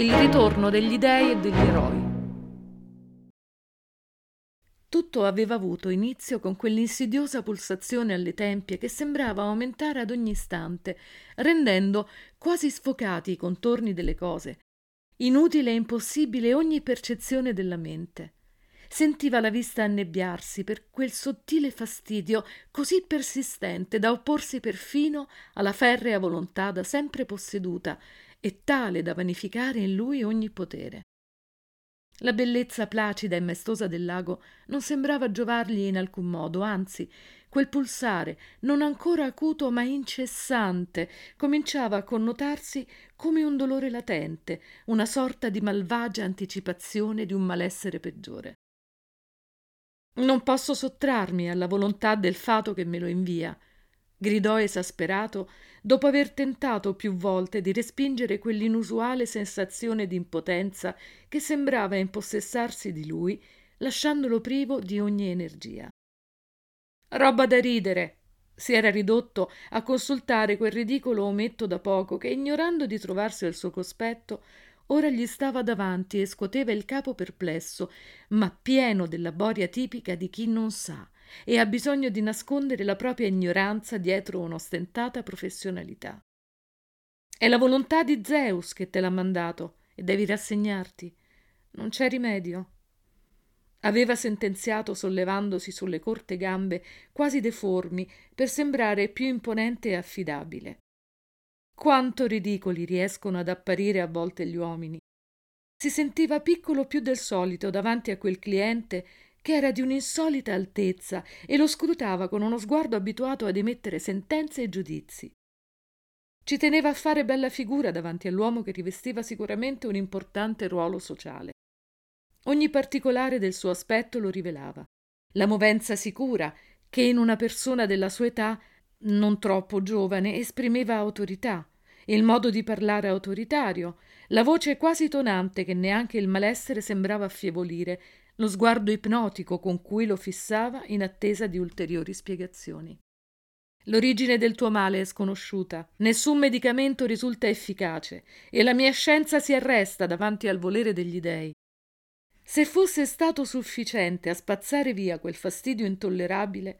Il ritorno degli dei e degli eroi. Tutto aveva avuto inizio con quell'insidiosa pulsazione alle tempie che sembrava aumentare ad ogni istante, rendendo quasi sfocati i contorni delle cose, inutile e impossibile ogni percezione della mente. Sentiva la vista annebbiarsi per quel sottile fastidio così persistente da opporsi perfino alla ferrea volontà da sempre posseduta e tale da vanificare in lui ogni potere. La bellezza placida e maestosa del lago non sembrava giovargli in alcun modo, anzi, quel pulsare, non ancora acuto ma incessante, cominciava a connotarsi come un dolore latente, una sorta di malvagia anticipazione di un malessere peggiore. Non posso sottrarmi alla volontà del fato che me lo invia, gridò esasperato dopo aver tentato più volte di respingere quell'inusuale sensazione di impotenza che sembrava impossessarsi di lui, lasciandolo privo di ogni energia. Roba da ridere. Si era ridotto a consultare quel ridicolo ometto da poco che, ignorando di trovarsi al suo cospetto, ora gli stava davanti e scuoteva il capo perplesso, ma pieno della boria tipica di chi non sa e ha bisogno di nascondere la propria ignoranza dietro un'ostentata professionalità. È la volontà di Zeus che te l'ha mandato e devi rassegnarti. Non c'è rimedio. Aveva sentenziato sollevandosi sulle corte gambe quasi deformi per sembrare più imponente e affidabile. Quanto ridicoli riescono ad apparire a volte gli uomini. Si sentiva piccolo più del solito davanti a quel cliente che era di un'insolita altezza e lo scrutava con uno sguardo abituato ad emettere sentenze e giudizi. Ci teneva a fare bella figura davanti all'uomo che rivestiva sicuramente un importante ruolo sociale. Ogni particolare del suo aspetto lo rivelava. La movenza sicura, che in una persona della sua età, non troppo giovane, esprimeva autorità, il modo di parlare autoritario, la voce quasi tonante che neanche il malessere sembrava affievolire lo sguardo ipnotico con cui lo fissava in attesa di ulteriori spiegazioni. L'origine del tuo male è sconosciuta, nessun medicamento risulta efficace e la mia scienza si arresta davanti al volere degli dei. Se fosse stato sufficiente a spazzare via quel fastidio intollerabile,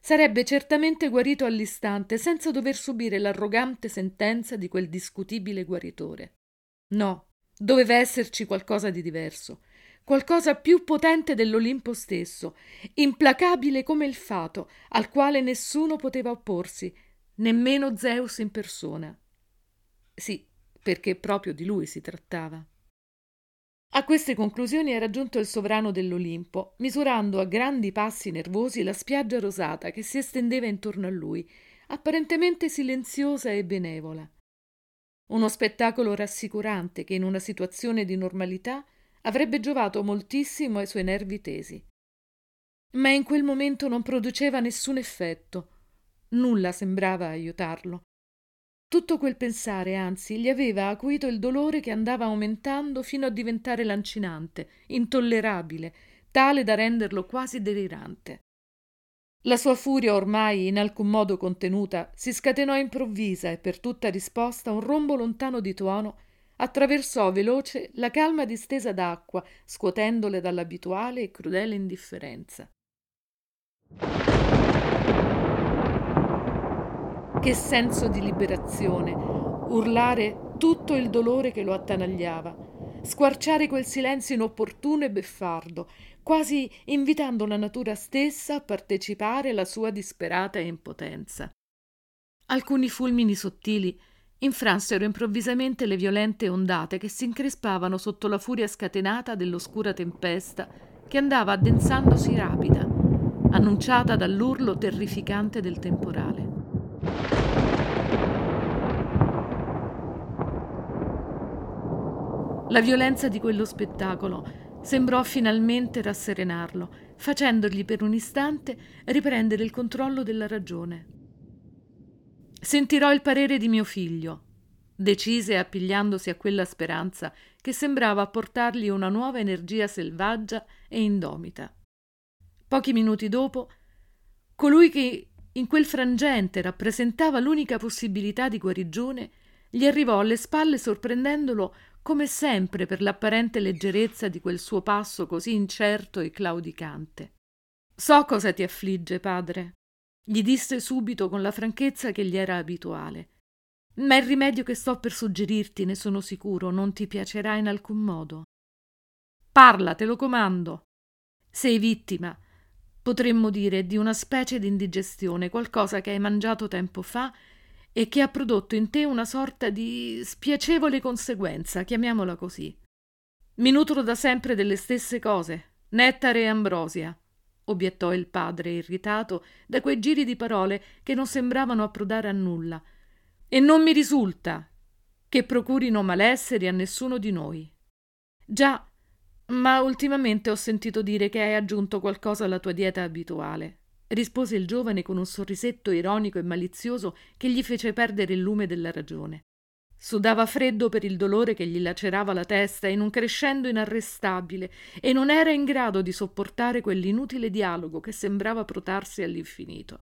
sarebbe certamente guarito all'istante senza dover subire l'arrogante sentenza di quel discutibile guaritore. No, doveva esserci qualcosa di diverso, qualcosa più potente dell'Olimpo stesso, implacabile come il fato, al quale nessuno poteva opporsi, nemmeno Zeus in persona. Sì, perché proprio di lui si trattava. A queste conclusioni era giunto il sovrano dell'Olimpo, misurando a grandi passi nervosi la spiaggia rosata che si estendeva intorno a lui, apparentemente silenziosa e benevola. Uno spettacolo rassicurante che in una situazione di normalità avrebbe giovato moltissimo ai suoi nervi tesi. Ma in quel momento non produceva nessun effetto. Nulla sembrava aiutarlo. Tutto quel pensare, anzi, gli aveva acuito il dolore che andava aumentando fino a diventare lancinante, intollerabile, tale da renderlo quasi delirante. La sua furia, ormai in alcun modo contenuta, si scatenò improvvisa e per tutta risposta un rombo lontano di tuono attraversò veloce la calma distesa d'acqua, scuotendole dall'abituale e crudele indifferenza. Che senso di liberazione! Urlare tutto il dolore che lo attanagliava, squarciare quel silenzio inopportuno e beffardo, quasi invitando la natura stessa a partecipare alla sua disperata impotenza. Alcuni fulmini sottili infransero improvvisamente le violente ondate che si increspavano sotto la furia scatenata dell'oscura tempesta che andava addensandosi rapida, annunciata dall'urlo terrificante del temporale. La violenza di quello spettacolo sembrò finalmente rasserenarlo, facendogli per un istante riprendere il controllo della ragione. Sentirò il parere di mio figlio, decise appigliandosi a quella speranza che sembrava apportargli una nuova energia selvaggia e indomita. Pochi minuti dopo, colui che in quel frangente rappresentava l'unica possibilità di guarigione, gli arrivò alle spalle sorprendendolo come sempre per l'apparente leggerezza di quel suo passo così incerto e claudicante. So cosa ti affligge, padre, gli disse subito con la franchezza che gli era abituale. Ma il rimedio che sto per suggerirti, ne sono sicuro, non ti piacerà in alcun modo. Parla, te lo comando. Sei vittima, potremmo dire, di una specie di indigestione, qualcosa che hai mangiato tempo fa e che ha prodotto in te una sorta di spiacevole conseguenza, chiamiamola così. Mi nutro da sempre delle stesse cose, nettare e ambrosia, obiettò il padre irritato da quei giri di parole che non sembravano approdare a nulla. E non mi risulta che procurino malesseri a nessuno di noi. Già, ma ultimamente ho sentito dire che hai aggiunto qualcosa alla tua dieta abituale rispose il giovane con un sorrisetto ironico e malizioso che gli fece perdere il lume della ragione. Sudava freddo per il dolore che gli lacerava la testa in un crescendo inarrestabile e non era in grado di sopportare quell'inutile dialogo che sembrava protarsi all'infinito.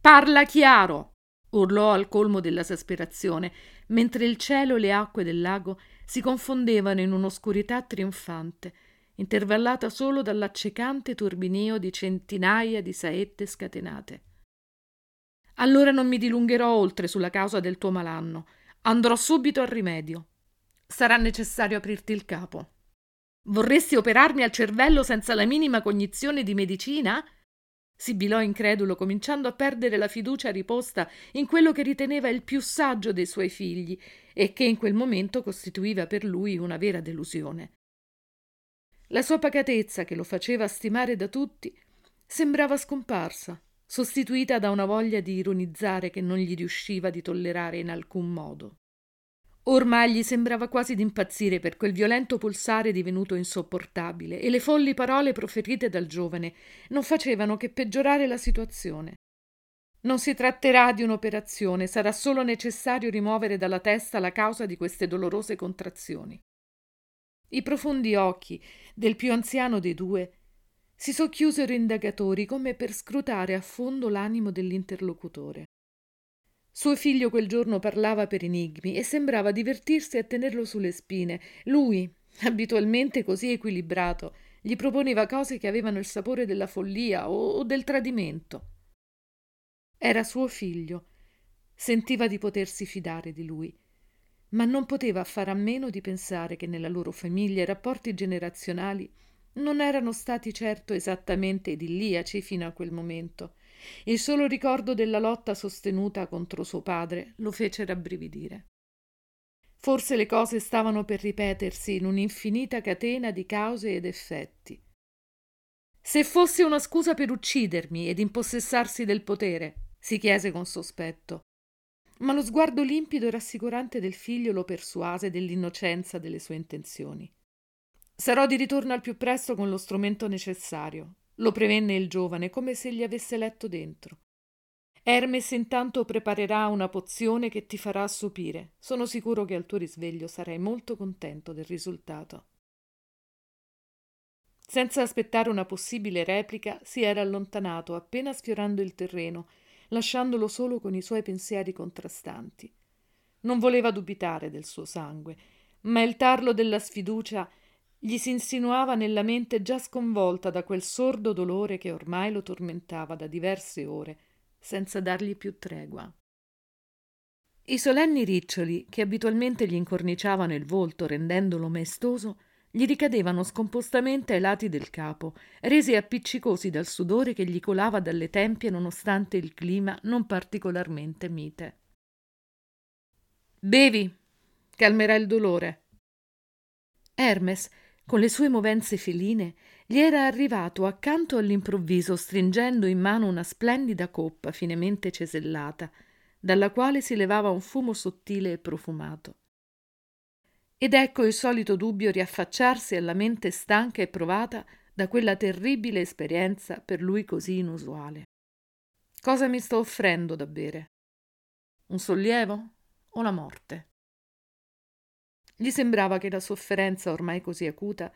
Parla chiaro! urlò al colmo dell'esasperazione, mentre il cielo e le acque del lago si confondevano in un'oscurità trionfante intervallata solo dall'accecante turbinio di centinaia di saette scatenate. Allora non mi dilungherò oltre sulla causa del tuo malanno. Andrò subito al rimedio. Sarà necessario aprirti il capo. Vorresti operarmi al cervello senza la minima cognizione di medicina? sibilò incredulo, cominciando a perdere la fiducia riposta in quello che riteneva il più saggio dei suoi figli e che in quel momento costituiva per lui una vera delusione. La sua pacatezza, che lo faceva stimare da tutti, sembrava scomparsa, sostituita da una voglia di ironizzare che non gli riusciva di tollerare in alcun modo. Ormai gli sembrava quasi di impazzire per quel violento pulsare divenuto insopportabile e le folli parole proferite dal giovane non facevano che peggiorare la situazione. Non si tratterà di un'operazione, sarà solo necessario rimuovere dalla testa la causa di queste dolorose contrazioni. I profondi occhi del più anziano dei due si socchiusero indagatori come per scrutare a fondo l'animo dell'interlocutore. Suo figlio quel giorno parlava per enigmi e sembrava divertirsi a tenerlo sulle spine. Lui, abitualmente così equilibrato, gli proponeva cose che avevano il sapore della follia o, del tradimento. Era suo figlio. Sentiva di potersi fidare di lui ma non poteva fare a meno di pensare che nella loro famiglia i rapporti generazionali non erano stati certo esattamente idilliaci fino a quel momento. Il solo ricordo della lotta sostenuta contro suo padre lo fece rabbrividire. Forse le cose stavano per ripetersi in un'infinita catena di cause ed effetti. Se fosse una scusa per uccidermi ed impossessarsi del potere, si chiese con sospetto, ma lo sguardo limpido e rassicurante del figlio lo persuase dell'innocenza delle sue intenzioni. Sarò di ritorno al più presto con lo strumento necessario, lo prevenne il giovane come se gli avesse letto dentro. Hermes intanto preparerà una pozione che ti farà assopire. Sono sicuro che al tuo risveglio sarai molto contento del risultato. Senza aspettare una possibile replica, si era allontanato appena sfiorando il terreno lasciandolo solo con i suoi pensieri contrastanti. Non voleva dubitare del suo sangue, ma il tarlo della sfiducia gli si insinuava nella mente già sconvolta da quel sordo dolore che ormai lo tormentava da diverse ore, senza dargli più tregua. I solenni riccioli che abitualmente gli incorniciavano il volto rendendolo maestoso gli ricadevano scompostamente ai lati del capo, resi appiccicosi dal sudore che gli colava dalle tempie nonostante il clima non particolarmente mite. Bevi, calmerà il dolore. Hermes, con le sue movenze feline, gli era arrivato accanto all'improvviso, stringendo in mano una splendida coppa finemente cesellata, dalla quale si levava un fumo sottile e profumato. Ed ecco il solito dubbio riaffacciarsi alla mente stanca e provata da quella terribile esperienza per lui così inusuale. Cosa mi sto offrendo da bere? Un sollievo o la morte? Gli sembrava che la sofferenza ormai così acuta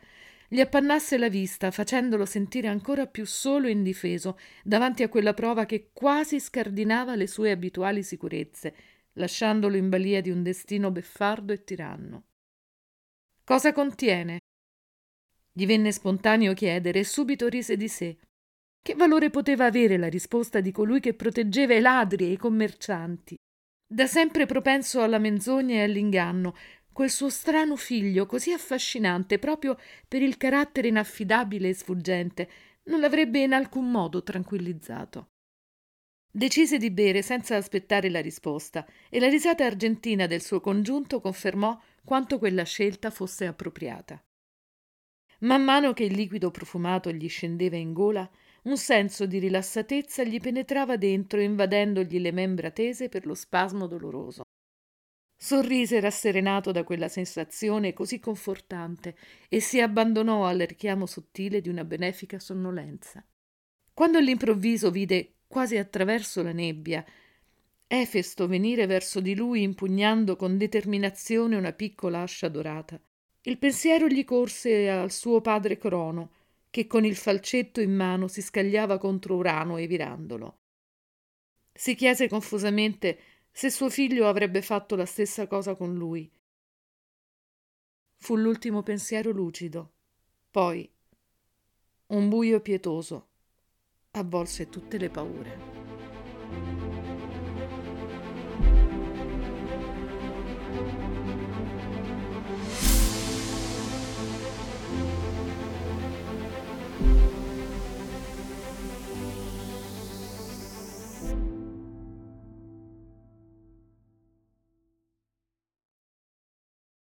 gli appannasse la vista, facendolo sentire ancora più solo e indifeso davanti a quella prova che quasi scardinava le sue abituali sicurezze, lasciandolo in balia di un destino beffardo e tiranno. Cosa contiene? Gli venne spontaneo chiedere e subito rise di sé. Che valore poteva avere la risposta di colui che proteggeva i ladri e i commercianti? Da sempre propenso alla menzogna e all'inganno, quel suo strano figlio, così affascinante proprio per il carattere inaffidabile e sfuggente, non l'avrebbe in alcun modo tranquillizzato. Decise di bere senza aspettare la risposta e la risata argentina del suo congiunto confermò quanto quella scelta fosse appropriata. Man mano che il liquido profumato gli scendeva in gola, un senso di rilassatezza gli penetrava dentro, invadendogli le membra tese per lo spasmo doloroso. Sorrise rasserenato da quella sensazione così confortante e si abbandonò al richiamo sottile di una benefica sonnolenza. Quando all'improvviso vide, quasi attraverso la nebbia, Efesto venire verso di lui impugnando con determinazione una piccola ascia dorata, il pensiero gli corse al suo padre Crono, che con il falcetto in mano si scagliava contro Urano evirandolo. Si chiese confusamente se suo figlio avrebbe fatto la stessa cosa con lui. Fu l'ultimo pensiero lucido. Poi un buio pietoso avvolse tutte le paure. thank you